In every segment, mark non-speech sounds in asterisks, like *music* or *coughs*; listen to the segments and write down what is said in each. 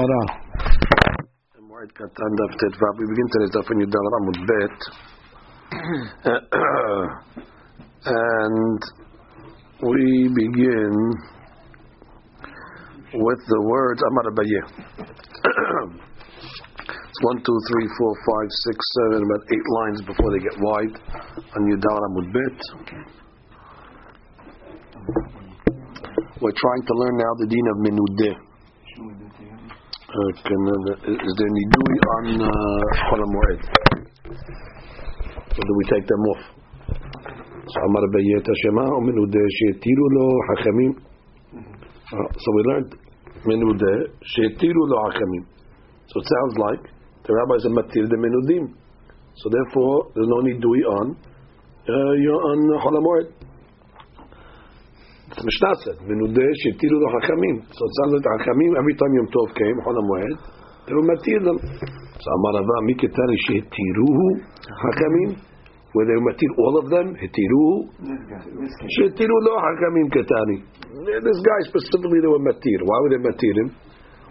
Gemara. Katan We begin today's Daf in Yudal Ramud Bet. *coughs* And we begin with the words Amar Abaye. *coughs* it's one, two, three, four, five, six, seven, about eight lines before they get wide on Yudal Ramud Bet. We're trying to learn now the Dean of Menudeh. Uh, can, uh, is there nidui on Chol Moed? Or do we take them off? So. Uh, So we learned Menudeh she'etiru lo hachamim. So it sounds like the rabbis are matir the Menudim. So therefore there's no nidui on uh, you're on Chol Moed. The Mishnah said, "V'nudeh shetiru lo hachamim." So it sounds like the hachamim every time Yom Tov came, Chol Moed, they were matir them. So Amar Rava, miketani shetiruhu hachamim, where they were matir all of them, hetiruhu. Shetiru lo hachamim ketani. This guy specifically they were matir. Why would they matir him?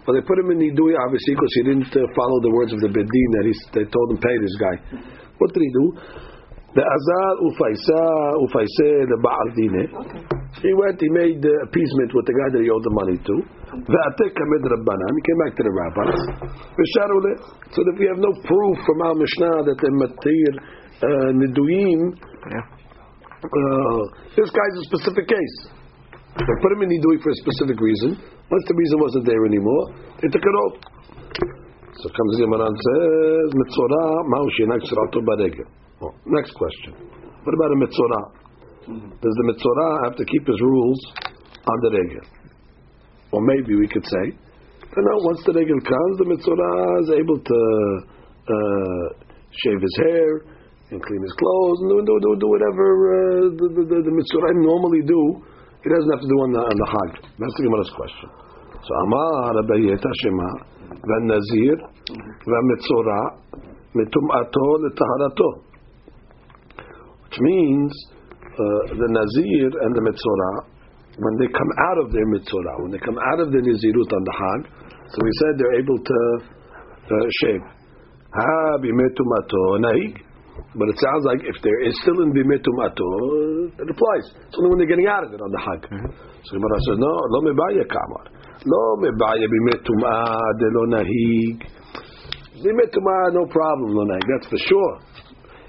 Well, they put him in nidui obviously because he didn't uh, follow the words of the bedin that he they told him pay this guy. What did he do? The azal ufaisa ufaise the baal dine. He went, he made uh, appeasement with the guy that he owed the money to. V'atek kamed rabbanan. He came back to the rabbis. So that we have no proof from our Mishnah that the matir uh, niduim. Uh, this guy's a specific case. They put him in nidui for a specific reason. Once the reason wasn't there anymore, they took it off. So comes the Gemara and says, "Mitzorah ma'u shenak tzarato baregel." Oh, Next question. What about a mitzorah? Does the mitzorah have to keep his rules on the regel? Or maybe we could say, no, once the regel comes, the mitzorah is able to uh, shave his hair and clean his clothes and do, do, do, whatever uh, the, the, the, mitzorah normally do. He doesn't have to do on the, on the. That's the Gemara's question. So Amar Abayet Hashema Nazir Mitzorah Mitum'ato Letaharato which means uh, the Nazir and the Mitzorah, when they come out of their Mitzorah, when they come out of the Nazirut on the Hag, so we said they're able to uh, shave. Ha bimetumato nahig. But it sounds like if there is still in bimetumato, it applies. It's only when they're getting out of it on the Hag. So Gemara says, no, lo mebaya kamar. Lo mebaya bimetuma de lo nahig. Bimetuma, no problem, lo nahig. That's for sure.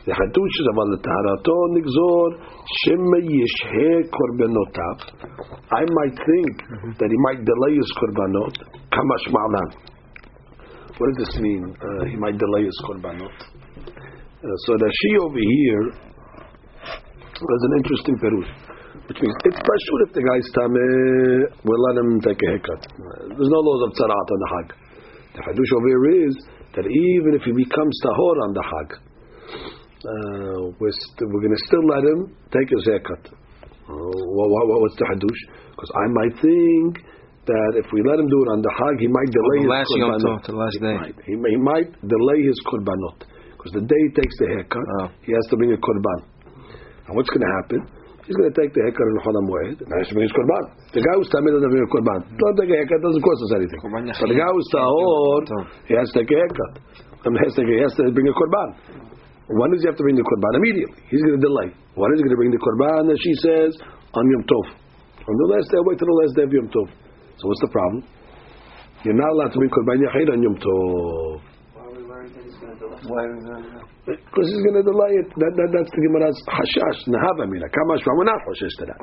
The Hadush is about the Taharato Nigzor Shema Yishhe Korbanotaf. I might think that he might delay his Korbanot. Ma'lan. What does this mean? Uh, he might delay his Korbanot. Uh, so she over here was an interesting perush. Which means it's pashut if the guy's tameh, we'll let him take a haircut. There's no laws of tzarat on the hag. The hadush over here is that even if he becomes tahor on the hag, uh, we're, st- we're going to still let him take his haircut. Uh, what, what, what's the hadush? Because I might think that if we let him do it on the hag, he might delay the his korbanot. The last he day. Might. He, he might delay his korbanot because the day he takes the haircut, Oh. he has to bring a korban. And what's going to happen? He's going to take the haircut in Chol Moed, and he has to bring his korban. The guy who's tamid doesn't bring a korban. Don't take a haircut; doesn't cost us anything. But the guy who's tahor, he has to take a haircut. He has to, he has to bring a korban. When does he have to bring the korban? Immediately. He's going to delay. When is he going to bring the korban? She says on Yom Tov. On the last day, wait till the last day of Yom Tov. So what's the problem? You're not allowed to bring korban yachid on Yom Tov. Because he's going to delay it. That, that, that's the Gemara's hashash. Nahava mina. Kamash. We're not hashash to that.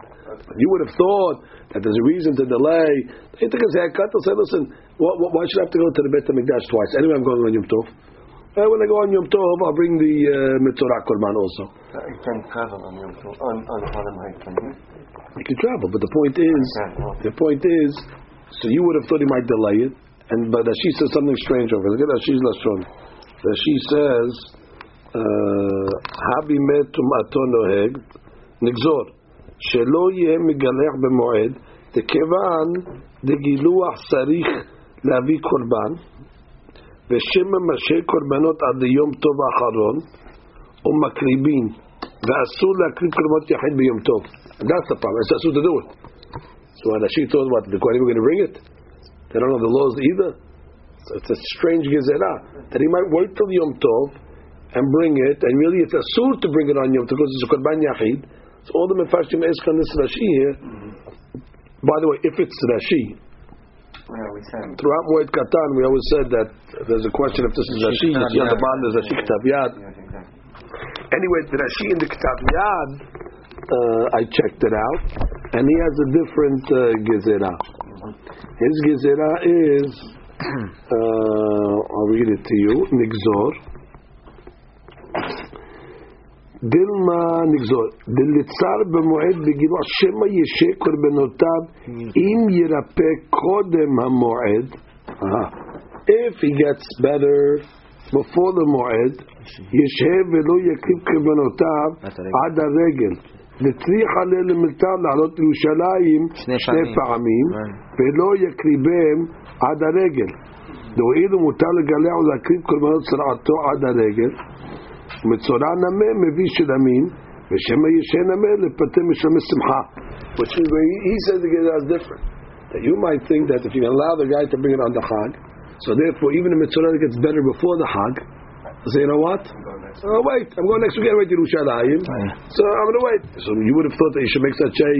You would have thought that there's a reason to delay. He took his haircut. They'll say, listen, why, why should I have to go to the Beit HaMikdash twice? Anyway, I'm going on Yom Tov. Uh, when I go on Yom Tov, I'll bring the uh, Mitzorah Korban also. You can travel on Yom Tov, on, on Heights, can you? Can travel, but the point is, the point is, so you would have thought he might delay it, and but she says something strange over. Look at that, she's lashon. That she says, "Habi metum aton noheg nigzor shelo yeh migalech b'moed dekevan degiluach sarich lavi korban ושמא משאי קורבנות עד ליום טוב האחרון, ומקריבים, ואסור להקריב קורבנות יחיד ביום טוב. That's the problem. It's asur to do it. So when Hanashi told what, the Kohanim are going to bring it? They don't know the laws either. So it's a strange gezerah that he might wait till Yom Tov and bring it, and really it's asur to bring it on Yom Tov because it's a korban yachid. So all the mefarshim ask on this Rashi here. By the way, if it's Rashi, throughout Moed Katan, we always said that there's a question if this is Rashi. You see the bottom there's Rashi Ktav Yad. Anyway, the Rashi in the Ktav Yad, uh, I checked it out, and he has a different uh, gezerah. His gezerah is, uh, I'll read it to you, Nigzor. דילמה נגזור, דלצר במועד בגילו שמא ישה קורבנותיו אם ירפא קודם המועד uh, if he gets better before the מועד ישה ולא יקריב קורבנותיו עד הרגל. לצריך עליה למלתר לעלות לירושלים שני פעמים. כן. ולא יקריבם עד הרגל. והואילו מותר לגלח ולהקריב קורבנות צרעתו עד הרגל מצורע נמה מביא של המין, ושמא ישן נמה לפטר משלמי שמחה. Which is where he says the Gemara is different. That you might think that if you allow the guy to bring it on the Chag, so therefore even the metzorah gets better before the Chag, I say, you know what? Oh, wait, I'm going next weekend right to Yerushalayim. So I'm going to wait. So you would have thought that you should make such a,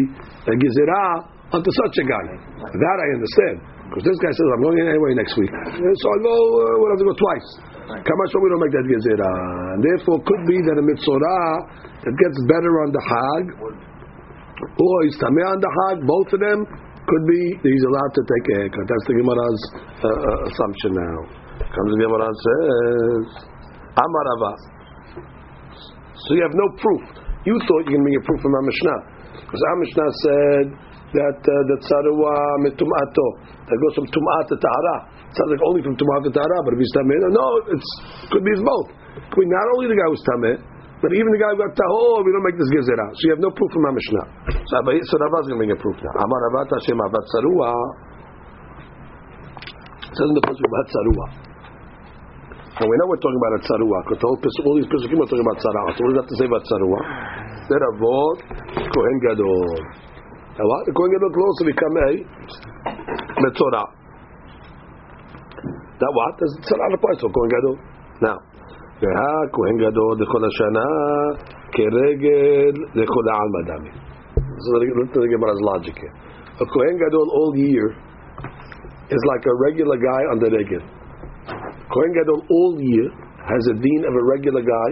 a gezerah onto such a guy. That I understand. Because this guy says, I'm going anyway next week. So I'll go, uh, we'll have to go twice. Kamash we don't make that gezerah. And therefore, could be that a mitzorah that gets better on the hag, or he's tameh on the hag, both of them could be that he's allowed to take a haircut. That's the Gemara's uh, uh, assumption now. Comes the Gemara and says, Amar Rava. So you have no proof. You thought you can bring a proof from our Mishnah. Because our Mishnah said that uh, the tzarua mitum'ato, that goes from tum'at to tahara. Sounds like only from tum'at to tahara, but if he's tameh, no, it could be both. Could not only the guy who's tameh, but even the guy who got tahor, we don't make this gezerah. So you have no proof from our Mishnah. So, so Rava's going to bring a proof now. Amar Ravat Hashem Avat tzarua. It says in the pasuk about tzarua. Now we know we're talking about a tzarua, because all, these pesukim are talking about tzarua. So what does that to say about tzarua? They're avot kohen gadol. Now what? The kohen gadol can also become a metzorah That what? Does tzarah apply to kohen gadol? Now, והא כהן גדול לכל השנה כרגל לכל העלמא דמי. So look at the Gemara's logic here. A kohen gadol all year is like a regular guy on the regel. Kohen Gadol all year has a deen of a regular guy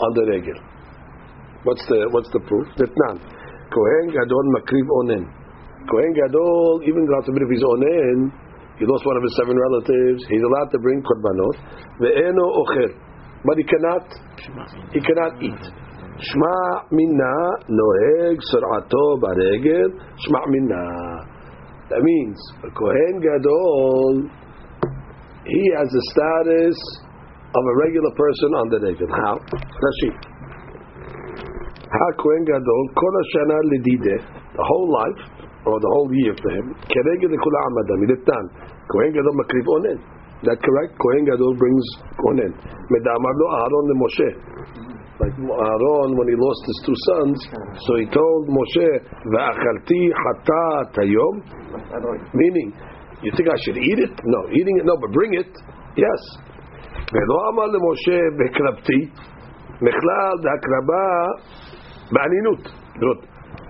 on the regel. What's the what's the proof? Ditnan. Kohen Gadol makriv onen. Kohen Gadol, even God forbid if he's onen, he lost one of his seven relatives. He's allowed to bring korbanot. Ve'eno ocher, but he cannot. He cannot eat. Shma minna noeg sur'ato baregel. Shma minna. That means a Kohen Gadol, he has the status of a regular person on the regel. How? Rashi. Ha Kohen Gadol, kol hashana lidide, the whole life, or the whole year for him, keregel lekula amadam, idettan. Kohen Gadol makriv onen. That correct? Kohen Gadol brings onen. Medamar lo Aaron le Moshe. Like Aaron, when he lost his two sons, so he told Moshe, "Va'achalti hatat hayom," meaning, you think I should eat it? No, eating it, no, but bring it, yes. ולא אמר למשה והקרבתי, בכלל בהקרבה באנינות.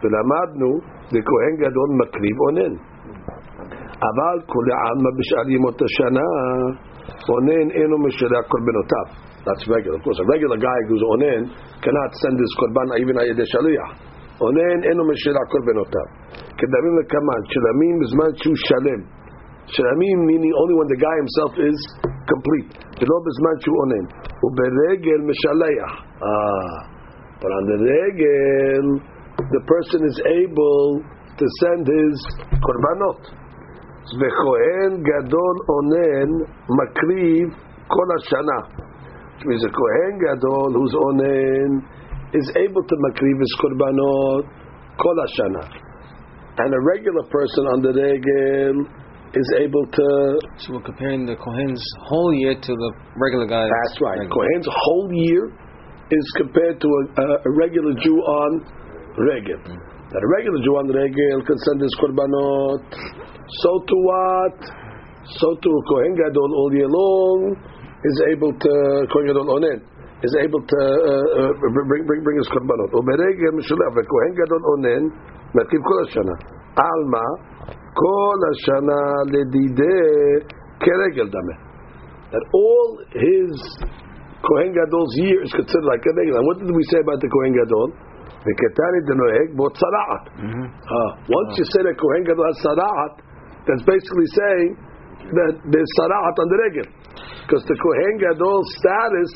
ולמדנו, לכהן גדול מקריב אונן. אבל כולי עלמא בשאר ימות השנה, אונן אינו משלח קורבנותיו. That's regular. Of course, a regular guy who's onen cannot send his korban even על ידי שליח. אונן אינו משלח קורבנותיו. כדמים לקמן, שלמים בזמן שהוא שלם. שלמים meaning only when the guy himself is complete. ולא בזמן שהוא אונן. וברגל משלח. But on the regel, the person is able to send his korbanot. וכהן גדול אונן מקריב כל השנה. Which means a Kohen Gadol who's onen is able to makriv his korbanot kol hashana. And a regular person on the regel is able to. So we're comparing the Kohen's whole year to the regular guy. That's right. Kohen's whole year is compared to a, a, a regular Jew on regel. That a regular Jew on the regel can send his korbanot. So to what? so too Kohen Gadol all year long is able to Kohen Gadol onen is able to uh, uh, bring bring bring his korbanot. וברגל משולב וכהן גדול אונן מרכיב כל השנה. על מה? כל השנה לדידי כרגל דמה. That all his Kohen Gadol's year is considered like a regel. And what did we say about the Kohen Gadol? The Ketani Denoeg, but Once you say that Kohen Gadol has that's basically saying that there's Sara'at on the Regel. Because the Kohen Gadol status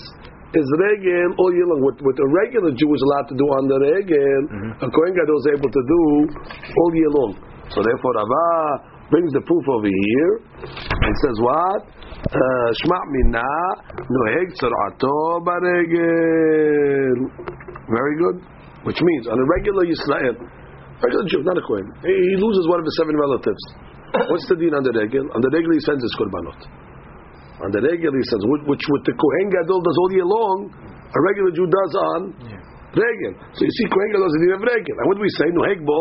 is Regel all year long. What, what a regular Jew is allowed to do on the Regel, mm-hmm. a Kohen Gadol is able to do all year long. So therefore, Rabbah brings the proof over here and says what? Uh, Shma mina noheg tzarato baregel. Very good. Which means on a regular Yisrael, regular Jew, not a Kohen, he he loses one of his seven relatives. *laughs* What's the deal on the regel? On the regel he sends his korbanot. On the regel he sends, which, which what the Kohen Gadol does all year long, a regular Jew does on regel. So you see, Kohen Gadol doesn't even have regel. And what do we say? Noheg bo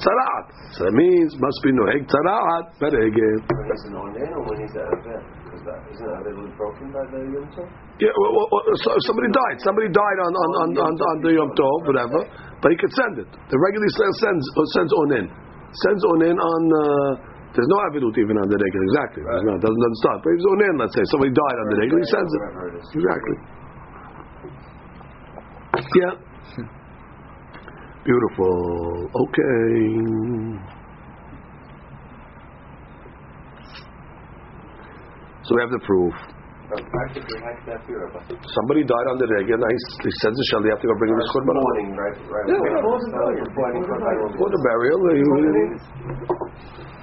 tzaraat. So that means must be noheg tzaraat beregel. When he's an onen or when he's at That isn't Avel broken by the Yom Tov? Yeah, well, well, well, so somebody died. Somebody died on on on on, on the Yom Tov, whatever. But he could send it. The regular Israel sends uh, sends onen, sends onen on. Uh, there's no avilut even on the regular. Exactly. There's not, doesn't doesn't start. But if it's onen, let's say somebody died on the regular, he sends it. It. Exactly. Yeah. *laughs* Beautiful. Okay. So we have the proof. But practically, how could that be, Rabbi? Somebody died on the regular. Now he, he sends a shell. You have to go bring him his korban. Morning, right? Right. Yeah, yeah. what was it about? You're planning for burial. The burial.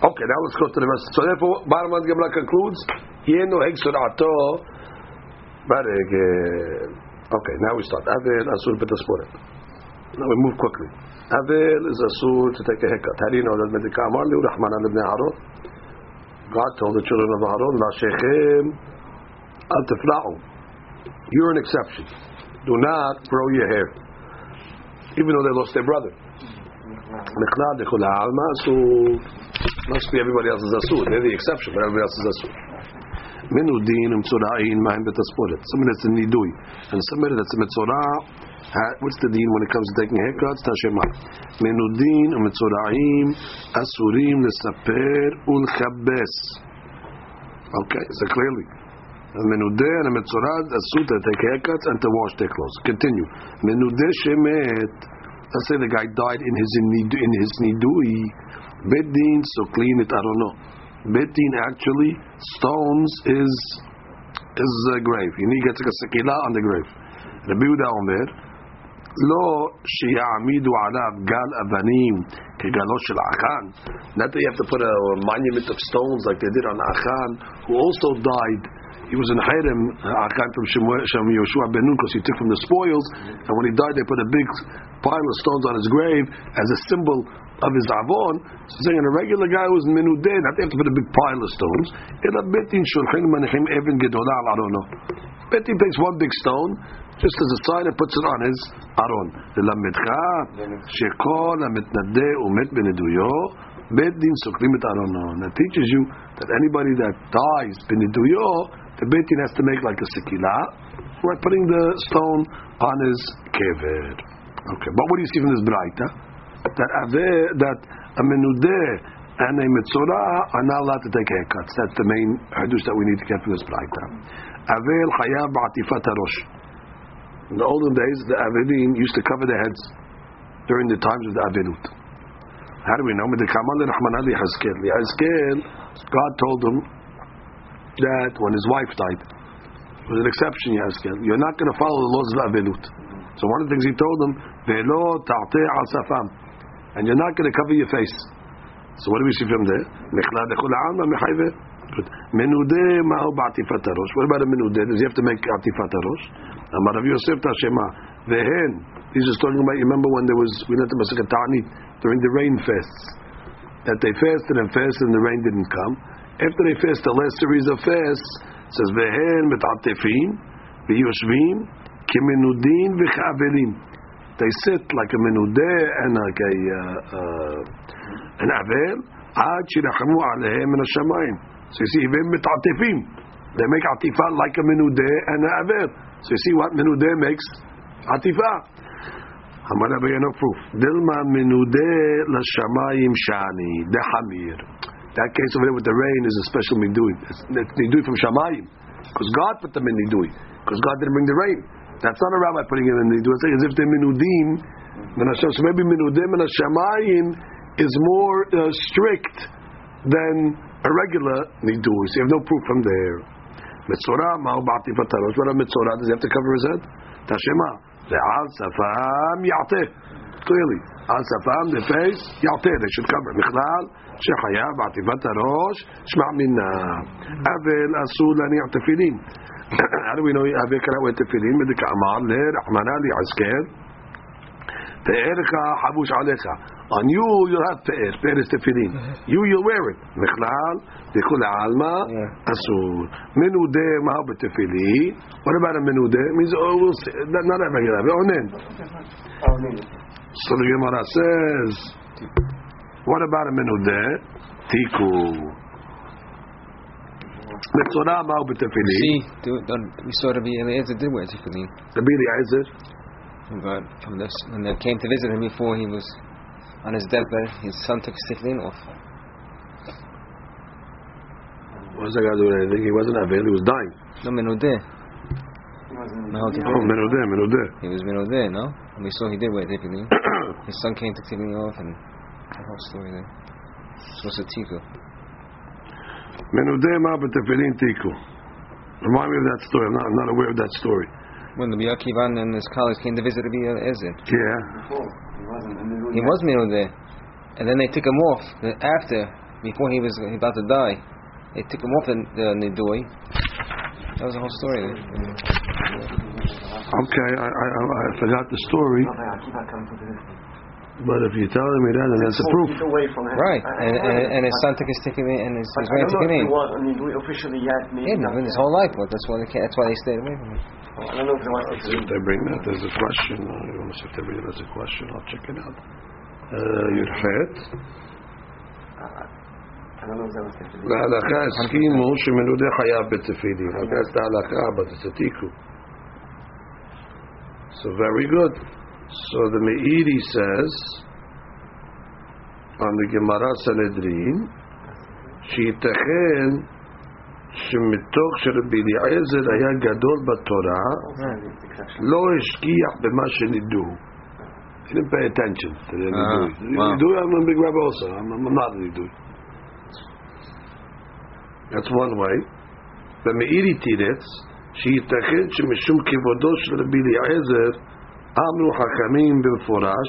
Okay, now let's go to the rest. So therefore, the Gemara concludes, Yeno heg sur'ato baregel. Okay, now we start. Avel asur b'tasporet. Now we move quickly. Avel is asur to take a haircut. How do you know that? Medika amar li Rahmanan ibn Aaron. God told the children of Aaron, La shechem al tefla'u. You're an exception. Do not grow your hair. Even though they lost their brother. Must be everybody else is asur. They're the exception, but everybody else is asur. Menudin umtzora'in ma'im betasporet. Somebody that's a nidui. And somebody that's a metzorah, ha- what's the deen when it comes to taking haircuts? Tashema. Menudin umtzora'im asurim lesaper ulchabes. Okay, so clearly. A menudeh and a metzorah asur to take haircuts and to wash their clothes. Continue. Menudeh shemet. Let's say the guy died in his in his nidui. Bedin, so clean it. I don't know. Bedin actually stones his his uh, grave. You need to get a sekila on the grave. Rabbi Yehuda Omer, לא שיעמידו עליו גל אבנים כגלו של האחן. Not that you have to put a, a monument of stones like they did on Achan, who also died. He was in Hiram, Achan from Shemuel- Shem Yoshua ben Nun, because he took from the spoils. And when he died, they put a big pile of stones on his grave as a symbol of his avon. So saying a regular guy who was menudeh, not they have to put a big pile of stones. אלא בית דין שולחים מניחים אבן גדולה על ארונו. Bet he takes one big stone, fish to the side and puts it on his aron. ללמדך shekol המתנדה ומת בנדויו בית דין sukrim et ארונו. That teaches you that anybody that dies בנדויו, the בית has to make like a sekilah, like putting the stone on his kever. Okay, but what do you see from this braita? That aver, that a menudeh and a metzorah are not allowed to take haircuts. That's the main hadush that we need to get from this braita. Avel chayav ba'atifat harosh. In the olden days, the Avelim used to cover their heads during the times of the Avelut. How do we know? God told him that when his wife died, it was an exception, Hazkel. You're not going to follow the laws of Avelut. So one of the things he told him. And you're not going to cover your face. So what do we see from there? Menudeh ma'o ba'atifat harosh. What about a menudeh? Does he have to make atifat harosh? Amar Rav Yosef Tashema. Vehen. He's just talking about, you remember when there was, we learned the Masakh Ta'anit, during the rain fasts. That they fasted and fasted and the rain didn't come. After they fast the last series of fasts, it says, Vehen mit'atifin, v'yoshvim, kimenudin v'cha'avelim. They sit like a menudeh and like a, uh, uh, an avel, עד שירחמו עליהם מן השמיים. So you see, even mitatifim, they make atifa like a menudeh and a avel. So you see what menudeh makes? Atifa. אמר רבי ינו proof. דלמה מנודה l'shamayim shani dehamir. That case over there with the rain is a special nidui. It's, it's nidui from Shamayim. Because God put them in nidui. Because God didn't bring the rain. That's not a rabbi putting it in nidui. It's like as if they're minudim. So maybe minudim and Shamayim is more uh, strict than a regular nidur, so you have no proof from there. Mitzora, ma'u ba'ati fatara. What a mitzora, does he have to cover his head? Tashema, le'al safam ya'teh. Clearly, al safam, the face, ya'teh, they should cover. Michlal, shechaya ba'ati arosh shma' minna. Avel asul ani ya'tefilin. *coughs* How do we know Avel cannot wear tefillin? Medika amar le'rahmana li'azker. Te'erka habush alecha. On you, you'll have פאר, פאר is תפילין. You, you'll wear it. בכלל, לכולי עלמא, אסור. מנודה, מהו בתפילין? What about a מנודה? means, oh, we'll see. Not a regular, ועונן. So the Gemara says, what about a menudeh? Tiku. Mitzorah ma'u b'tefillin. See, do- don't- we saw Rabbi Eliezer did wear tefillin. Rabbi Eliezer. But from this, when they came to visit him before he was on his deathbed, his son took his tefillin off. What was that guy doing anything? He wasn't Avel, he was dying. No menudeh. Mahal Oh, tefillin. menudeh, menudeh. He was menudeh, no? And we saw he did wear tefillin. *coughs* his son came to tefillin off, and the whole story there. So it's a tiku. Menudeh ma'u b'tefillin tiku. Remind me of that story. I'm not, I'm not aware of that story. When the Yakivan and his colleagues came to visit Rabbi Eliezer, Yeah. He was menudeh, and then they took him off the- after, before he was about to die. They took him off the, the nidui. That was the whole story. There. Okay, I, I, I I forgot the story, but if you're telling me that, then that's a proof. away from him. Right, and, and, and his son took his tefillin, and his, his I wearing don't know if he tefillin. was, I mean, we officially yet maybe Yeah, not. no, his whole life, but that's why they can't, that's why they stayed away from him. I don't know if he was Let's see if they bring that. There's a question. Uh, you want to see if they bring it as a question? I'll check it out. Uh, Yudchet. I don't know if that was the להלכה הסכימו שמנודה חייב בתפילין. Okay, that's the halakha, but it's a tiku. So very good. So the Meiri says on the Gemara Sanhedrin, שייתכן שמתוך שרבי אליעזר היה גדול בתורה, לא השקיע במה שנידו. He didn't pay attention to the nidui. The wow. nidui, I'm a big rabbi also. I'm, I'm not a nidui. That's one way. במאירי תירץ, שייתכן שמשום כבודו של רבי אליעזר, אמרו חכמים במפורש,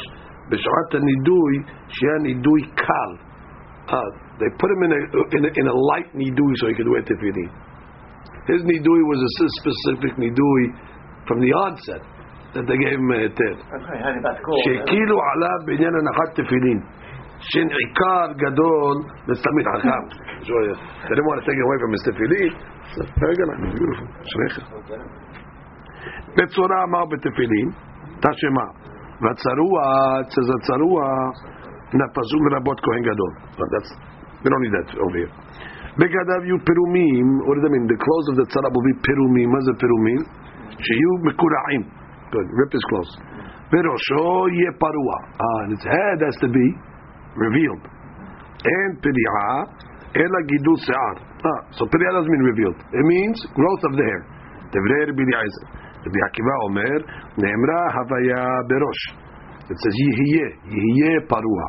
בשעת הנידוי, שהיה נידוי קל. Uh, they put him in a, in a, in a light nidui so he could wear tefillin. His nidui was a specific nidui from the onset that they gave him a hitter. Okay, had that call. שהקילו עליו בעניין הנחת תפילין. שאין עיקר גדול לתלמיד חכם. *laughs* So, uh, They didn't want to take it away from his תפילין. So, Very good, beautiful. שניכם. בצורה אמר בתפילין, Tashema. Vatsarua, it says Vatsarua, in a pasuk rabot kohen gadol. But that's, we don't need that over here. Begadav you pirumim. what does that mean? The clothes of the tzara will be pirumim. What is a pirumim? Sheyu mekura'im. Good, rip his clothes. Verosho ye parua. Ah, and its head has to be revealed. And Piri'a, ela gidul se'ar. Ah, so Piri'a doesn't mean revealed. It means growth of the hair. Devrei b'di'aizer. רבי עקיבא אומר, נאמרה הוויה בראש. It says יהיה, יהיה פרוע.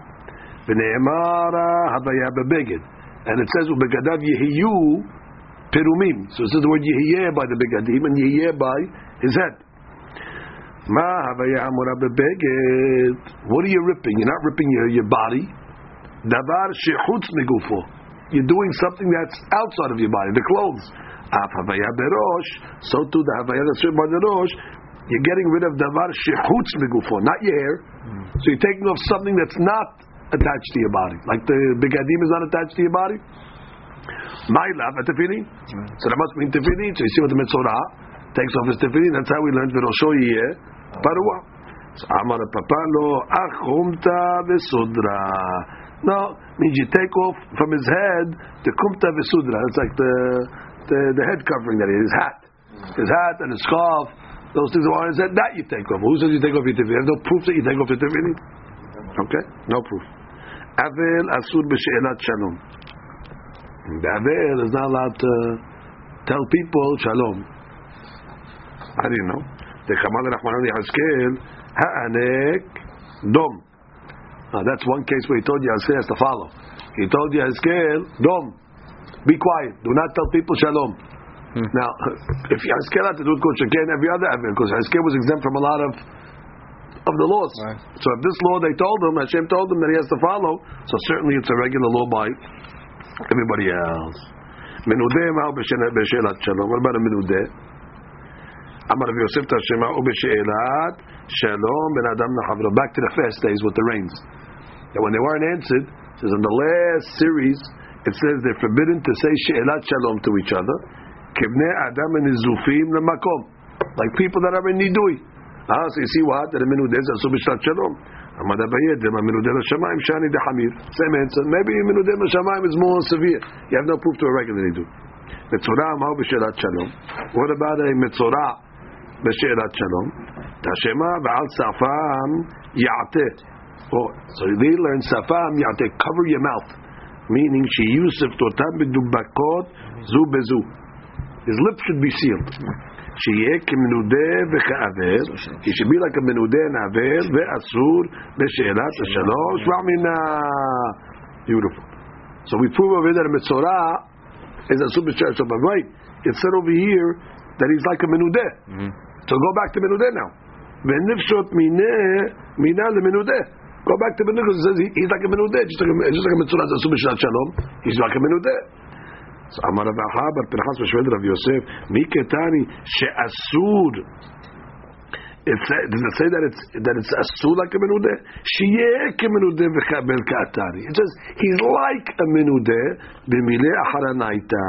ונאמר הוויה בבגד. And it says ובגדיו יהיו פירומים. So it says the word יהיה by the בגדים and יהיה by his head. מה הוויה אמורה בבגד? What are you ripping? You're not ripping your, your body. דבר שחוץ מגופו. You're doing something that's outside of your body, the clothes. Havaya berosh, so too the Havaya that's written by the rosh, you're getting rid of davar shechutz begufo, not your hair. So you're taking off something that's not attached to your body, like the begadim is not attached to your body. My love at tefillin, mm-hmm. so that must be the tefillin. So you see what the metzorah takes off the tefillin. That's how we learned verosho yeh parua. So Amar Papalo achumta vesudra. No, means you take off from his head the kumta vesudra. It's like the, the the head covering that he his hat, his hat and his scarf. Those things are on his head. That you take off. Who says you take off your tefillin? No proof that you take off your tefillin. Okay, no proof. Avel asur b'she'elat shalom. The avel is not allowed to tell people shalom. Do you know? The Chamad Rahman Yahazkel ha'anek dom. Now that's one case where he told Yahazkel has to follow. He told Yahazkel dom. Be quiet. Do not tell people shalom. Hmm. Now, *laughs* if Yahazkel had to do it, Coach, again, every other because Yahazkel was exempt from a lot of of the laws. Right. So if this law they told him, Hashem told him that he has to follow, so certainly it's a regular law by everybody else. Menudeh ma'u b'she'elat shalom. What about a menudeh? Amar Rav Yosef Tashema u b'she'elat shalom ben adam nachavro. Back to the fast days with the rains. And when they weren't answered, it says in the last series, it says they're forbidden to say she'elat shalom to each other. Kibnei adam and izufim. Like people that are in nidui. Ah, so you see what? The menudeh is asu b'shlat shalom. Amad Abayed, the menudeh l'shamayim shani. Same answer. Maybe menudeh l'shamayim is more severe. You have no proof to a regular nidu. Metzorah ma'u b'shelat shalom. What about a metzorah b'shelat shalom? Tashema ba'al safam ya'ateh. Oh, so they learn safam ya'ateh. Cover your mouth. Meaning she yusuf totam b'dubakot zu bezu. His lips should be sealed. שיהיה כמנודה וכעבר, he should be like a מנודה and עבר, ואסור בשאלת השלום, שמע מינה. Beautiful. So we prove over here that a Metzorah is asur b'she'elat shalom. But right, it said over here that he's like a menudeh. So go back to menudeh now. V'nifshot mineh, minah lemenudeh. Go back to menudeh because it says he, he's like a menudeh, just like a, just like a Metzorah is asur b'she'elat shalom. He's like a menudeh. So Amar Rav Acha bar Pinchas B'Shved Rav Yosef Miketani she'asur. It say, does it say that it's that it's asur like a menudeh? Sheyeh kemenudeh v'chabel ka'atari. It says he's like a menudeh b'mileh aharanaita,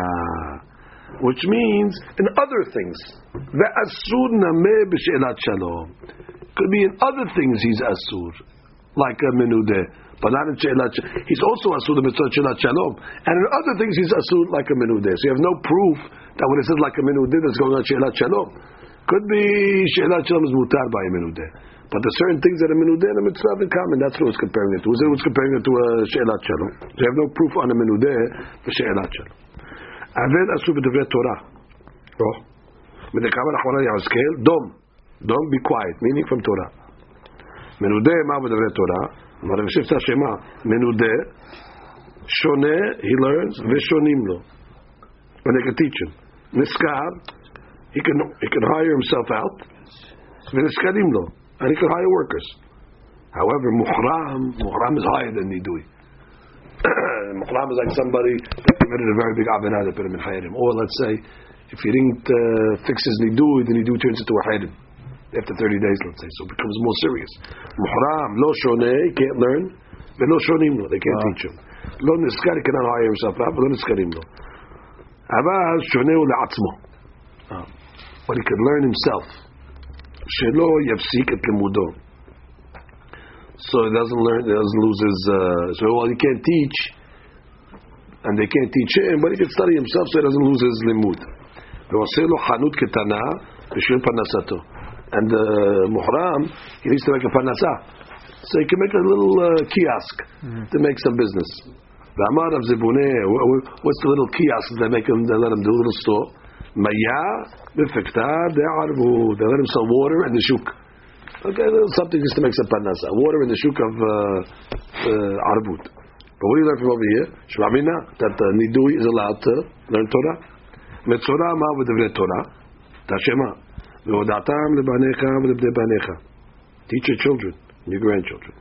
which means in other things. Shalom. Could be in other things he's asur, like a menudeh. But not in She'elat He's also asur the metzorah She'elat Shalom. And in other things he's asur like a menudeh. So you have no proof that when it says like a menudeh that's going on She'elat Shalom. Could be She'elat Shalom is mutar by a menudeh. But there's certain things that a menudeh and a metzorah in common. That's what it's comparing it to. It comparing it to a She'elat Shalom. So you have no proof on a menudeh for She'elat Shalom. Aved asur b'devrei Torah. Oh. מדקאמר אחרונה יחזקאל, דום, דום be quiet, meaning from Torah. מנודה מה בדברי תורה? אמר רב שבתא שמה, מנודה, שונה, he learns, ושונים לו. And they can teach him. נזכר, he can, he can hire himself out, ונזכרים לו, and he can hire workers. However, muhram, muhram is higher than nidui. muhram is like somebody that committed a very big avinah that put him in hayrim. Or let's say, if he didn't uh, fix his nidui, then nidui turns into a hayrim after 30 days, let's say. So it becomes more serious. Muhram, lo shoneh, can't learn. Velo shonim lo, they can't teach him. Lo niskar, he cannot hire himself out, lo niskarim lo. אבל שונה הוא לעצמו. But he can learn himself. שלא יפסיק את לימודו. So he doesn't learn, he doesn't lose his, uh, so well, he can't teach, and they can't teach him, but he can study himself so he doesn't lose his limud. And the muhram, he needs to make a panasa, So he can make a little uh, kiosk mm-hmm. to make some business. The amad of Zibuneh, what's the little kiosk they make him, they let him do a little store? Maya, they let him sell water and the shuk. Okay, something just to make some panasa. Water in the shuk of uh, uh, arbut. But what do you learn from over here? Shmamina, that the nidui is allowed to learn Torah. Metzorah ma v'devrei Torah. Tashema. והודעתם לבניך ולבני בניך. Teach your children, your grandchildren.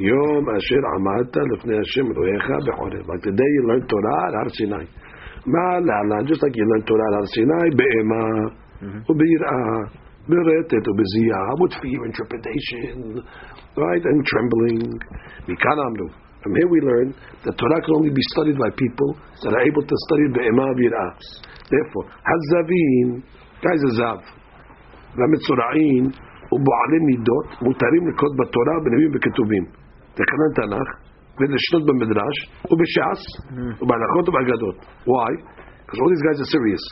יום אשר עמדת לפני השם אלוהיך בחורב. Like the day you learned Torah at הר סיני. מה להלן, just like you learned Torah at הר סיני, באימה וביראה, ברטט ובזיעה, with fear and trepidation, right, and trembling. מכאן אמרו. From here we learn that Torah can only be studied by people that are able to study באימה וביראה. Therefore, הזבין, guys, a zav. והמצורעים ובועלי מידות מותרים לקרוא בתורה, בנביאים וכתובים. תקנון תנ"ך, ולשנות במדרש, ובש"ס, ובהלכות ובאגדות. Why? Because all these guys are serious.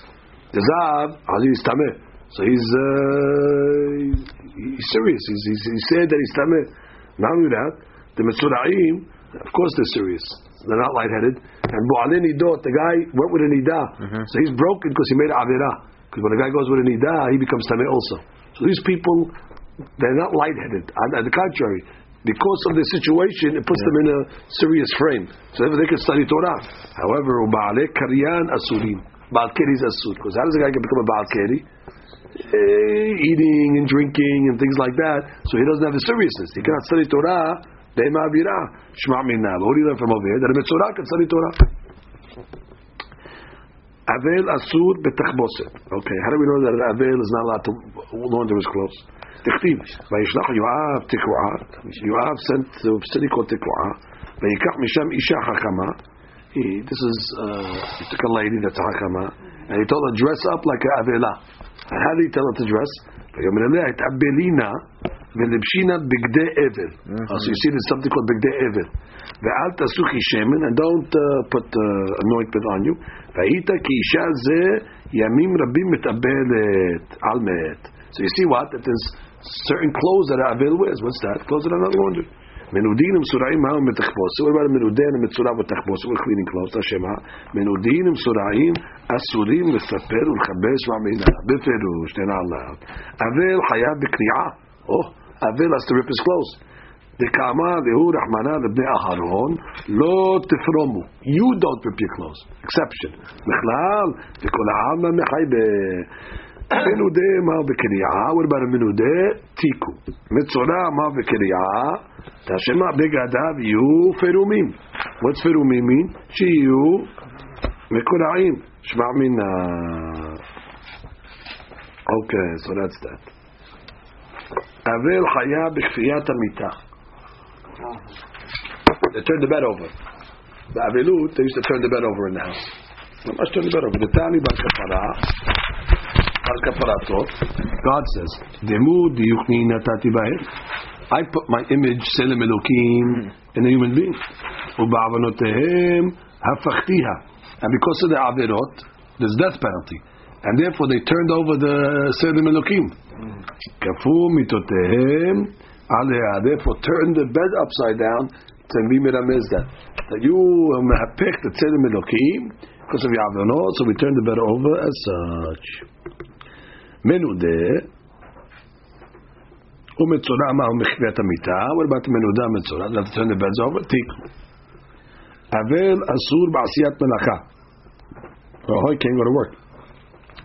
The Zav, Ali is tameh. So he's, uh, he's serious. He's, he's, he said that he's tameh. Not only that, the Mitzura'im, of course they're serious. They're not lightheaded. And Bu'alin Idot, the guy went with a Nidah. So he's broken because he made Avirah. Because when a guy goes with a Nidah, he becomes tameh also. So these people, they're not lightheaded. On, on the contrary, because of the situation, it puts them in a serious frame. So they can study Torah. However, Ba'alei Karyan Asurim. Baal Keri is Asur. Because how does a guy become a Baal Keri? Eh, eating and drinking and things like that. So he doesn't have the seriousness. He cannot study Torah. Be'ema Avira. Shma Minna. What do you learn from over here? That a Mitzorah can study Torah. Avel Asur Betachboset. Okay, how do we know that an Avel is not allowed to launder his clothes? תכתיב, וישלח יואב תקועה, יואב sent to a city called תקועה, ויקח משם אישה חכמה, he, this is, uh, he took a lady that's a חכמה, and he told her dress up like a אבלה. And how did he tell her to dress? ויאמר אליה, התאבלינה ולבשינה בגדי אבל. So you see there's something called בגדי אבל. ואל תעשוכי שמן, and don't uh, put uh, anointment on you. והיית כי אישה זה ימים רבים מתאבלת על מת. So you see what? That there's certain clothes that Avil wears. What's that? Clothes that are not laundered. מנודין ומסורעים מהו about מנודה ומצורע ותחבוס? We're cleaning clothes. השמה. מנודין ומסורעים אסורים לספר ולכבס ועמינה. בפירוש, not allowed. אבל חייב בקריעה. Oh, אבל rip his clothes. דקאמה והוא רחמנא לבני אהרון לא תפרומו. You don't your clothes. Exception. בכלל, וכל העלמא מחי ב... בקריאה, what about a מנודה? תיקו. מצורע מה בקריאה? תשמע בגדיו יהיו פרומים. What's פרומים mean? שיהיו מקורעים. שמע מן ה... אוקיי, that's that. אבל חיה בכפיית המיטה. They turned the bed over. באבלות, they used to turn the bed over in the house. ממש turn the bed over. דתני בכפרה על כפרתו, God says, Demud I put my image, Tzelem Elokim, hmm. in a human being. And because of the Averot, there's death penalty. And therefore they turned over the Tzelem Elokim. Hmm. Therefore turn the bed upside down. That you have picked the Tzelem Elokim because of the Averot, so we turn the bed over as such. מנודה ומצורע מהו מחוויית המיטה, what about מנודה מצורע? Turn the beds over, תיקו. אבל אסור בעשיית מלאכה. Can't go to work.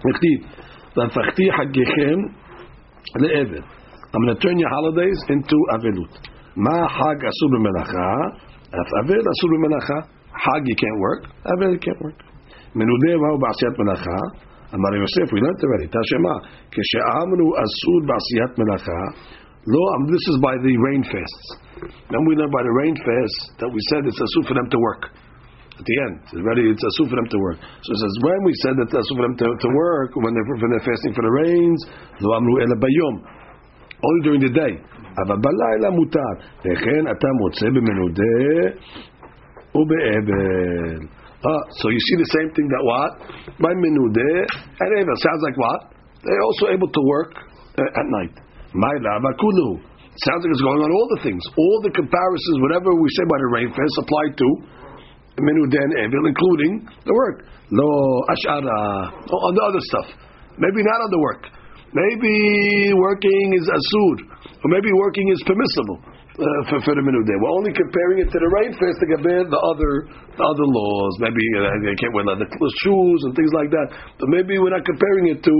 נכתיב, והפכתי חגיכם לאבל. I'm going to turn your holidays into אבלות. מה חג אסור במלאכה? אבל אסור במלאכה. חג you can't work, אבל you can't work. מנודה מהו בעשיית מלאכה? אמר יוסף, we learned already, תשמע, כשאמרו אסור בעשיית מלאכה, לא, this is by the rain fasts. Then we learned by the rain fast that we said it's asur for them to work. At the end, it's ready, it's asur for them to work. So it says, when we said that it's asur for them to, to work, when they're, when they're fasting for the rains, לא אמרו אלא ביום. Only during the day. אבל בלילה מותר. וכן אתה מוצא במנודה ובאבל. Ah, so you see the same thing that what? By Menudeh and Evel. Sounds like what? They're also able to work uh, at night. Maila Vakulu. Sounds like it's going on all the things. All the comparisons, whatever we say by the rain fast, apply to Menudeh and Evel, including the work. Lo Ashara. On the other stuff. Maybe not on the work. Maybe working is asud. Or maybe working is permissible uh, for, for the Menudeh. We're only comparing it to the rain fast to compare the other the other laws. Maybe uh, they can't wear leather shoes and things like that. But maybe we're not comparing it to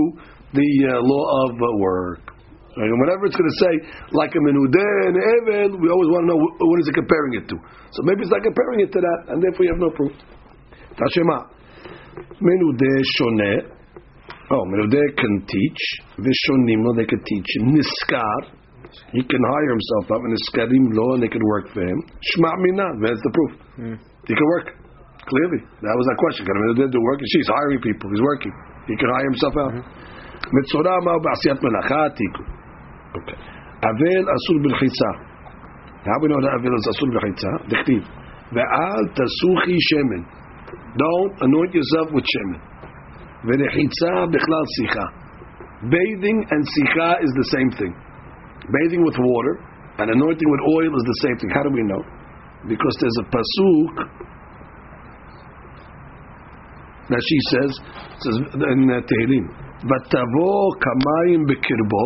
the uh, law of uh, work. And whatever it's going to say, like a Menudeh and Evel, we always want to know wh- what is it comparing it to. So maybe it's not comparing it to that, and therefore you have no proof. Tashema. Menudeh shoneh. Oh, Menudeh can teach. Vishonim, they can teach. Niskar. He can hire himself up in a skadim law and they can work for him. Shma minan, that's the proof. Hmm. He can work. Clearly. That was that question. A do work? She's hiring people. He's working. He can hire himself out. Hmm. Mitzorah ma ba'asiyat melacha tiku. Okay. Avel asur b'lchitza. How we know that Avel is asur b'lchitza? Dichtiv. Ve'al tasuchi shemen. Don't anoint yourself with shemen. Ve'rechitza bichlal sicha. Bathing and sicha is the same thing. Bathing with water and anointing with oil is the same thing. How do we know? Because there's a pasuk that she says, says in uh, Tehillim, "Vatavo kamayim bekirbo."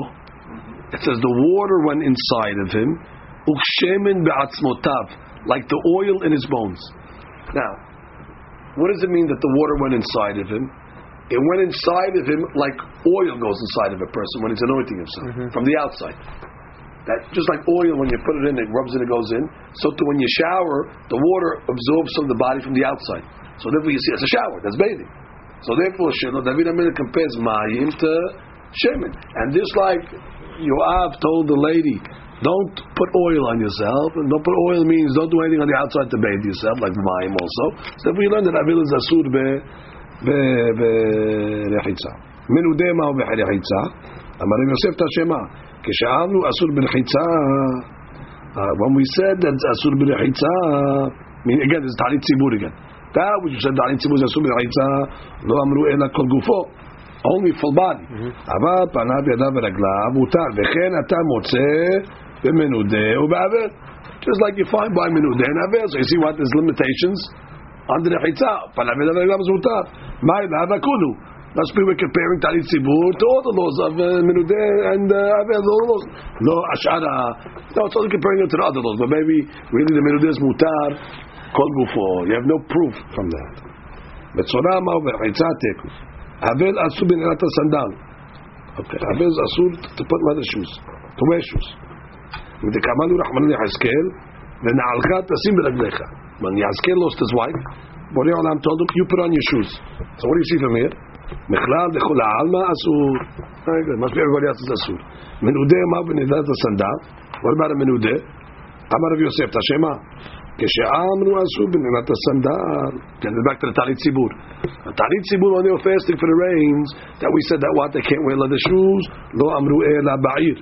It says the water went inside of him, ukshemin be'atzmotav, like the oil in his bones. Now, what does it mean that the water went inside of him? It went inside of him like oil goes inside of a person when he's anointing himself from the outside. That just like oil, when you put it in, it rubs and it goes in. So too, when you shower, the water absorbs some of the body from the outside. So therefore, you see it's a shower. That's bathing. So therefore, David Amelech compares mayim to shemen, and just like Yoav told the lady, don't put oil on yourself, and don't put oil means don't do anything on the outside to bathe yourself, like mayim also. So we learned that avel is asur be ברחיצה. מנודה מהו ברחיצה? אמרים Yosef Tashema. כשאמרנו אסור ברחיצה, uh, when we said that אסור mean, again, it's תענית ציבור again. That which said תענית ציבור זה אסור ברחיצה, לא אמרו אלא כל גופו. only full body. אבל פניו ידיו ורגליו מותר, וכן אתה מוצא במנודה ובעבר. Just like you find by מנודה and עבר. So you see what? There's limitations on the. פניו ידיו ורגליו זה מותר. מה אליו הכולו? Must be we're comparing Talit Tzibur to all the laws of uh, Menudeh and uh, Aver, all the laws. No, Ashara. No, it's only comparing it to the other laws. But maybe really the Menudeh is Mutar, Kol Gufo. You have no proof from that. בצורה מה הוא ברחיצה תיקו. אבל אסור בנעילת הסנדל. Okay, אבל זה אסור to put leather shoes, to wear shoes. ודקאמרנו רחמנא ליחזקאל, ונעלך תשים ברגליך. When Yahzkel lost his wife, Borei Olam told him, you put on your shoes. So what do you see from here? בכלל לכול העלמא אסור. Very good, must be everybody else is אסור. מנודה מה בנעילת הסנדל? What about a מנודה? אמר רב יוסף, תשמע, כשאמרו אסור בנעילת הסנדל, then back to the talit tzibur. talit tzibur when they were fasting for the rains, that we said that what they can't wear leather shoes, לא אמרו אלא בעיר.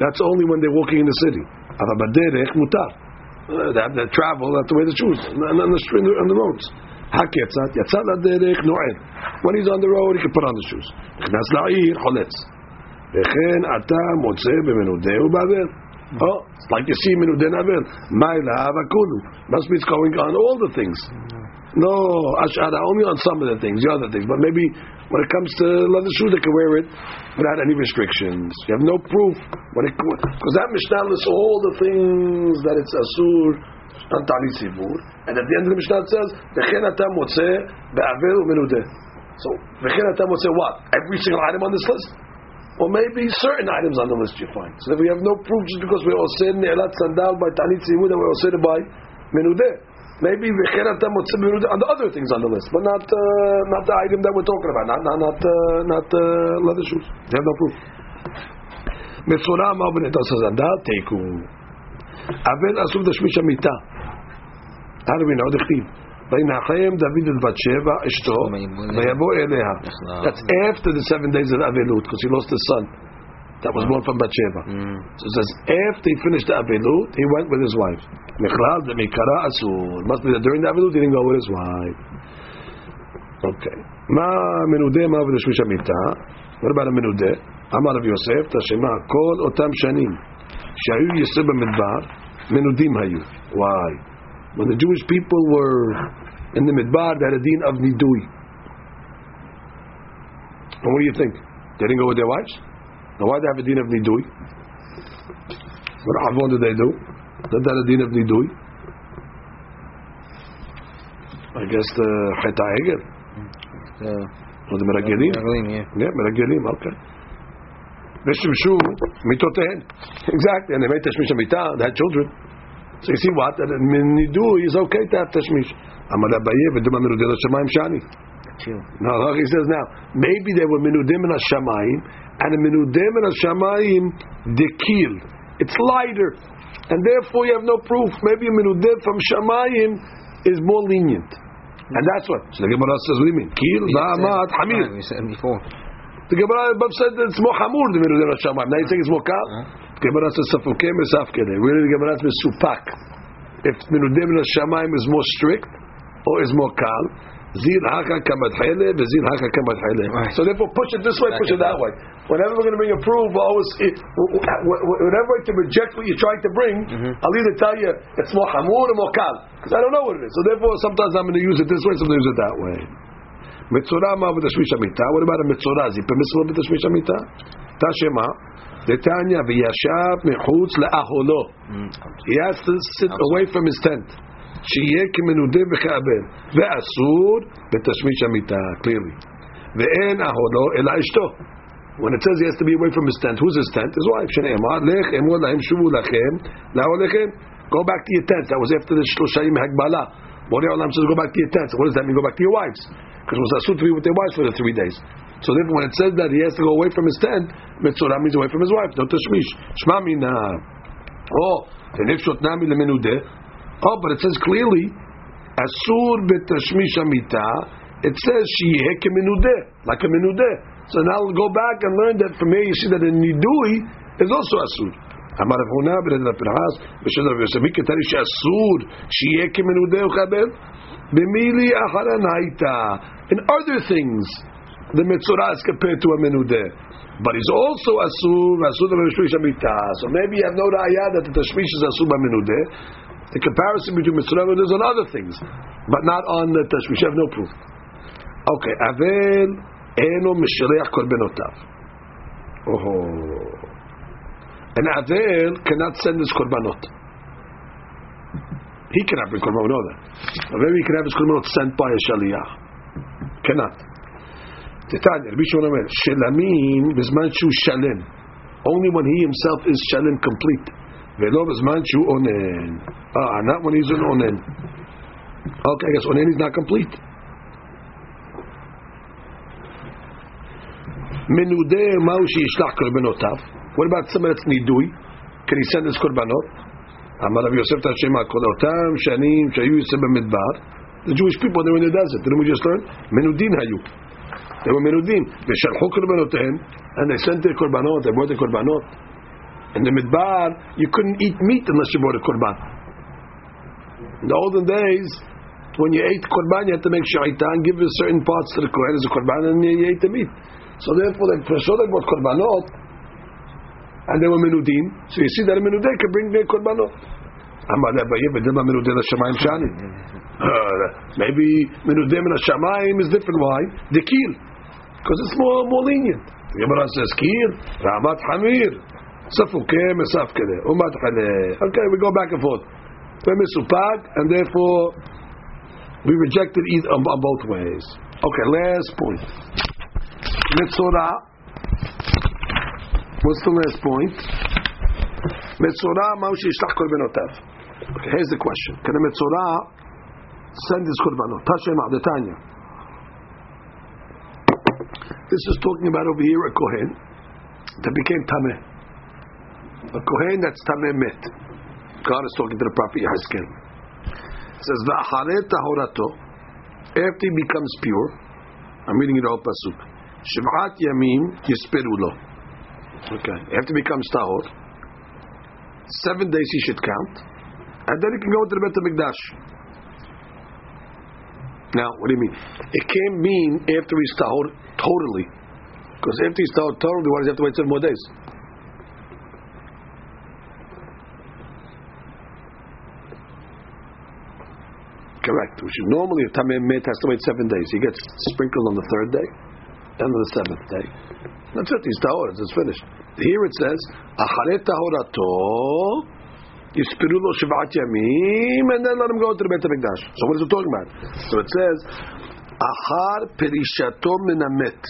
That's only when they're walking in the city. אבל בדרך מותר. Uh, They have to travel, they have to wear the shoes on the, on the, on the roads. רק יצאת, יצא לדרך נועל. When he's on the road, he can put on the shoes. נכנס לעיר, חולץ. וכן אתה מוצא במנודה ובעבר. Oh, it's like you see מנודה נעבר. מה אליו הכולו. Must be it's going on all the things. No, ashara only on some of the things, the other things. But maybe when it comes to leather shoes, they can wear it without any restrictions. You have no proof when it because that mishnah lists all the things that it's asur on talit sivur, and at the end of the mishnah it says v'chen atam motzeh be'aver u'menudeh. So v'chen atam motzeh what? Every single item on this list. Or maybe certain items on the list you find. So if we have no proof just because we all said ne'elat sandal by talit sivur, then we all said it by menudeh. Maybe v'chen atam motzeh be'menudeh on the other things on the list, but not uh, not the item that we're talking about, not not not uh, not uh, leather shoes. They have no proof. מצורע מה בנית הסנדל? תיקו. אבל אסור תשמיש המיטה. Do we know? דכתיב. וינחם דוד את בת שבע אשתו ויבוא אליה. That's after the seven days of אבלות, because he lost his son. That was born from בת שבע. So it says, after he finished the אבלות, he went with his wife. בכלל זה מקרא אסור. Must be that during the אבלות he didn't go with his wife. Okay. מה מנודה מה עובד השמיש המיטה? What about המנודה? אמר רב יוסף, תשמע, כל אותם שנים שהיו יסוד במדבר, מנודים היו. Why? When the Jewish people were in the midbar, they had a deen of nidui. And what do you think? They didn't go with their wives? Now why do they have a deen of nidui? What avon did they do? Did they have a deen of nidui? I guess the Cheta Egel. Uh, Or the Meragelim. Meragelim, yeah. Yeah, Meragelim, okay. ושימשו מיתותיהן. *laughs* Exactly, and they made tashmish המיטה, they had children. So you see what? And nidu is okay to have tashmish. Amar Abaye v'duma shani. No, look, he says now, maybe they were menudim in shamayim, and a and in shamayim dekil. It's lighter, and therefore you have no proof. Maybe a menudim from shamayim is more lenient. And that's what. So the Gemara says, what do you mean? Kil, Zahamat, Hamir. We uh, said before. The Gemara above said that it's more Hamur than Menudim Hashamayim. Now you think it's more Kal? Uh-huh. Gemara says, Safukem is Afkele. Really, the Gemara Supak. if Menudeh min Hashamayim is more strict or is more kal. Zir haka kamadchele, zir haka kamadchele. So therefore, push it this way, push it that way. Whenever we're going to bring a proof, always whenever I can reject what you're trying to bring, mm-hmm. I'll either tell you it's more hamur or more kal because I don't know what it is. So therefore, sometimes I'm going to use it this way, sometimes I use it that way. Ma b'tashmish amita. What about a mitzorah? Is it permissible b'tashmish amita? Tashema. Detanya v'yashav mechutz le'aholo. He has to sit away from his tent. שיהיה כמנודה וכאבן, ואסור בתשמיש המיטה, clearly. ואין אהודו אלא אשתו. When it says he has to be away from his tent, who's his tent? His wife. שנאמר, לך אמור להם שובו לכם, לאהוליכם. Go back to your tent. That was after the שלושה הגבלה. Borei Olam says go back to your tents. What does that mean? Go back to your wives. Because it was asur to be with their wives for the three days. So therefore, when it says that he has to go away from his tent, mitzvah means away from his wife. No tashmish. Shma mina. Oh, and if shotnami lemenudeh, Oh, but it says clearly, Asur betashmish amita. It says sheyeh kemenudeh, like a menudeh. So now we'll go back and learn that from here you see that a nidui is also asur. אמר רב הונא בן הפרחס בשל רב יוסף כתרי שאסור שיהיה כמנודה וכבל במילי אחרן הייתה in other things the metzora is compared to a menude but he's also asur asur the tashmish amita so maybe you have no raya that the tashmish is asur by menude the comparison between Mitzvah is on other things, but not on the Tashmish. have no proof. Okay, Avel eno mishaleach korbenotav. Oh. And Avel cannot send his korbanot. He cannot bring korbanot, know that. But maybe he can have his korbanot sent by a shaliyah. Cannot. Titania, Rabbi Shimon Omer, Shelamim bizman shu shalem. Only when he himself is shalem complete. ולא בזמן שהוא אונן. Ah, not when he's an onen. Okay, I guess onen is not complete. מנודה מהו שישלח קורבנותיו? What about somebody that's נידוי? Can he send his קורבנות? אמר רבי יוסף את השם כל אותם שנים שהיו יוצא במדבר The Jewish people they were in the desert didn't we just learn? מנודין היו They were מנודים ושלחו קורבנותיהם and they sent their קורבנות they brought their קורבנות in the Midbar, you couldn't eat meat unless you brought a korban. In the olden days, when you ate korban, you had to make shaitan, give certain parts to the kohen as a korban, and you ate the meat. So therefore, they, for sure they brought korbanot, and they were menudim. So you see that a menudeh can bring me a korbanot. Mm-hmm. Uh, maybe menudim and shamayim is different. Why? The kiel, because it's more more lenient. Gemara says kiel, ramat hamir, safuke mesafkele, umat hale. Okay, we go back and forth. We're and therefore we rejected it um, on, both ways. Okay, last point. Metzorah. What's the last point? Metzorah maushi yishlach. Okay, here's the question. Can a Metzorah send his korbanot? Tashem Adetanya. This is talking about over here a Kohen that became Tameh. A Kohen that's Tameh met. God is talking to the prophet Yahzkel. It says, V'acharet tahorato, after he becomes pure, I'm reading it all pasuk, Shiv'at yamim yisperu. Okay, after he becomes tahor, seven days he should count, and then he can go to the Bet HaMikdash. Now, what do you mean? It can't mean after he's tahor totally. Because after he's tahor totally, why does he have to wait seven more days? Correct. Which is normally a tamei met has to wait seven days. He gets sprinkled on the third day, and of the seventh day. That's it. He's tahor. It's finished. Here it says achare tahorato yispiru lo shivat yamim, and then let him go to the Beit Hamikdash. So what is it talking about? So it says achar perishato minamet,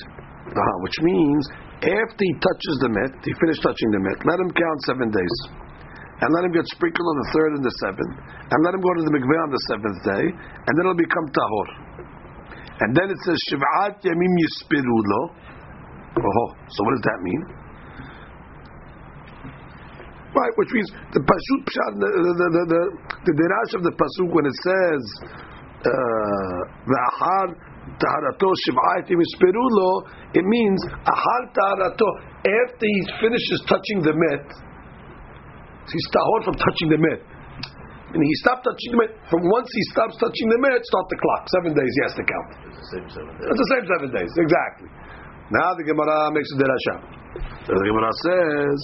which means after he touches the met, he finished touching the met. Let him count seven days and let him get sprinkled on the third and the seventh, and let him go to the mikveh on the seventh day, and then it'll become tahor. And then it says shiv'at yamim yispirulo. Oh, so what does that mean? Right, which means the pasuk the the the the, the derash of the pasuk when it says uh, v'achar taharato shiv'at yamim it means ahar taharato after he finishes touching the met he's tahor from touching the met. And he stopped touching the mat. From once he stops touching the mat, start the clock. Seven days he has to count. It's the same seven days. It's the same seven days, exactly. Now the Gemara makes a derasha. The Gemara says,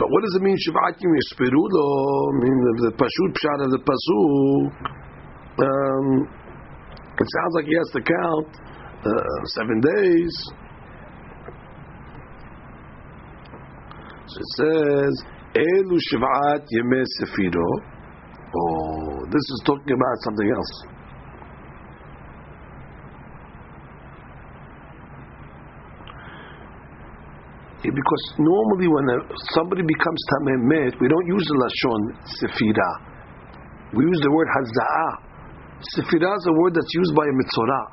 but what does it mean Shivat Yom Yisperulo? I mean the, the Pashut Pshat of the Pasuk. Um, it sounds like he has to count uh, seven days. So it says, Elu Shivat Yemei Sefiro. Oh, this is talking about something else. Yeah, because normally when a, somebody becomes tamei met, we don't use the lashon sefira. We use the word hazaa. Sefira is a word that's used by a metzorah.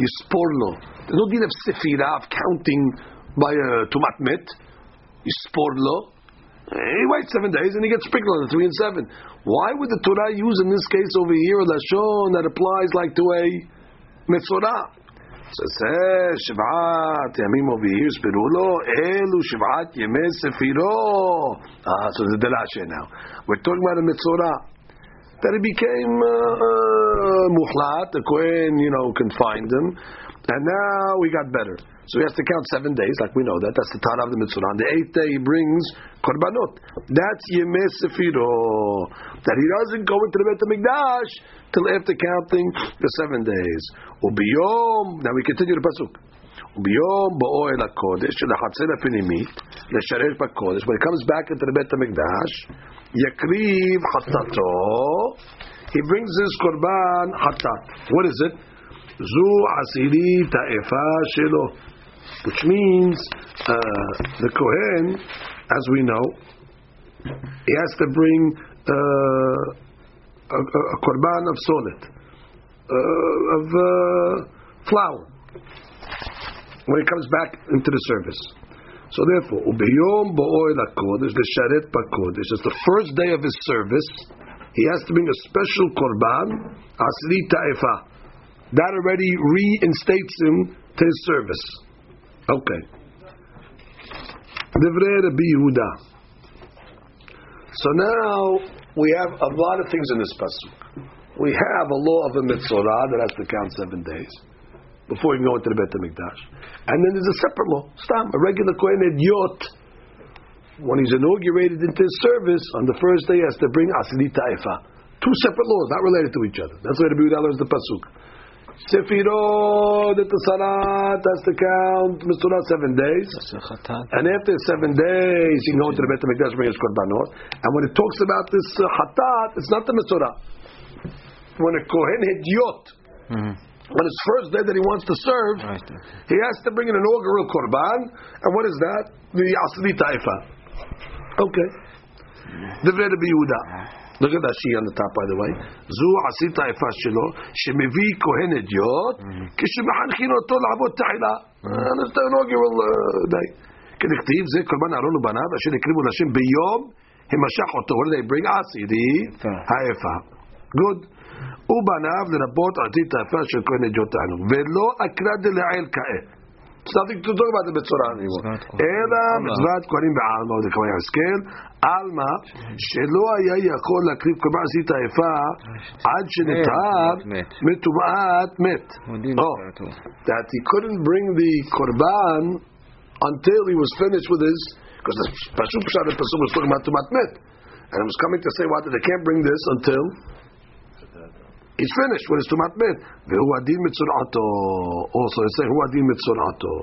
Yisporlo. There's no deal of sefira of counting by a tumat met. Yisporlo. He waits seven days and he gets sprinkled on the three and seven. Why would the Torah use in this case over here a lashon that applies like to a metzorah? So says, Shiv'at Yamim over here, Spirulo, Elu Shiv'at Yemei Sefiro. Ah, so the Delashe now. We're talking about a Metzorah. That it became uh, uh, Muhlat, the Kohen, you know, confined him. And now we got better. So he has to count seven days, like we know that. That's the Tana of the Mitzvah. On the eighth day, he brings Korbanot. That's Yemei Sefiro. That he doesn't go into the Beit HaMikdash till after counting the seven days. Ubiyom, now we continue the pasuk. Ubiyom bo'oel hakodesh lechatzir hapinimit lesharesh bakodesh. When he comes back into the Beit Hamikdash, yakriv hatato. He brings his korban hatat. What is it? Zu asiri ta'efa shelo, which means uh, the kohen, as we know, he has to bring. Uh, a, a korban of solet, uh, of uh, flour, when he comes back into the service. So therefore, ubiyom bo'oil hakodesh, the sharet bakodesh, it's the first day of his service. He has to bring a special korban, asri ta'efa. That already reinstates him to his service. Okay. So now we have a lot of things in this pasuk. We have a law of a mitzvah that has to count seven days before you go into the Beit Hamikdash, and then there's a separate law, stam, a regular kohen idiot. When he's inaugurated into his service on the first day, he has to bring asli ta'ifa. Two separate laws, not related to each other. That's why the Yehuda learns the pasuk. Sefirot, the Salat has to count Mitzvah seven days. And after seven days, you can go to the Beit HaMikdash bring his Korbanot. And when it talks about this uh, Hatat, it's not the Mitzvah. When a Kohen Hidyot, mm-hmm. on his first day that he wants to serve, right. he has to bring an inaugural Korban. And what is that? The Asli Taifa. Okay. The Rebbe Yehuda. Look at that she on the top, by the way. זו עשית היפה שלו, שמביא כהן אדיוט, כשמחנכין אותו לעבוד תחילה. That's the inaugural day. כדכתיב, זה קורבן אהרון ובניו, אשר הקריבו להשם ביום המשך אותו. What do they bring? עשירי היפה. Good. ובניו לרבות עתיד היפה של כהן אדיוט תענוג. ולא אקרא דלעיל כעת. It's nothing to talk about the Metzorah anymore. אלא מצוות כהנים בעלמא, זה כבר Alma, עלמא, שלא היה יכול להקריב כמה עשית איפה עד שנטהר מטומאת מת. That he couldn't bring the korban until he was finished with his, because the Pasuk Pshat and Pasuk was talking about Tumat Met. And I was coming to say, what, they can't bring this until He's finished with his tumat met. Vehu adin mitzurato. Also, they say hu adin mitzurato.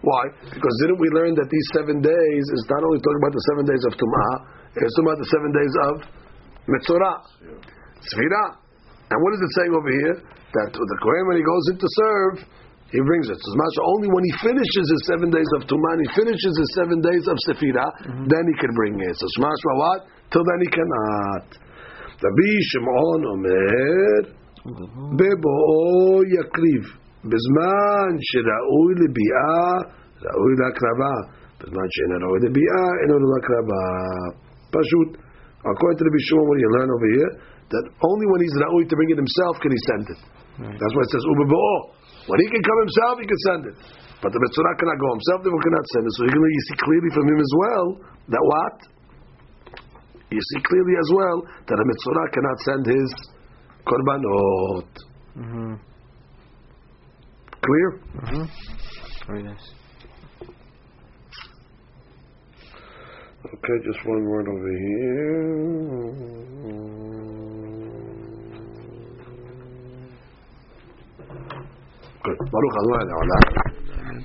Why? Because didn't we learn that these seven days is not only talking about the seven days of tumah, it's talking about the seven days of mitzurah, tzvira. And what is it saying over here? That the kohen when he goes in to serve, he brings it. So only when he finishes his seven days of tumah, he finishes his seven days of sefira, mm-hmm. then he can bring it. So shmashma what? Till then he cannot. רבי שמעון אומר, בבואו יקריב, בזמן שראוי לביאה, ראוי להקרבה, בזמן שאינו ראוי לביאה, אינו להקרבה. פשוט. According to Rabbi Shimon, what you learn over here? That only when he's ra'ui to bring it himself can he send it. Right. That's why it says ubebe'o. When he can come himself, he can send it. But the Metzorah cannot go himself, therefore cannot send it. So you can see clearly from him as well that what? You see clearly as well that a mitzvah cannot send his korbanot. Mm-hmm. Clear? Mm-hmm. Very nice. Okay, just one word over here. Good. Baruch Adonai.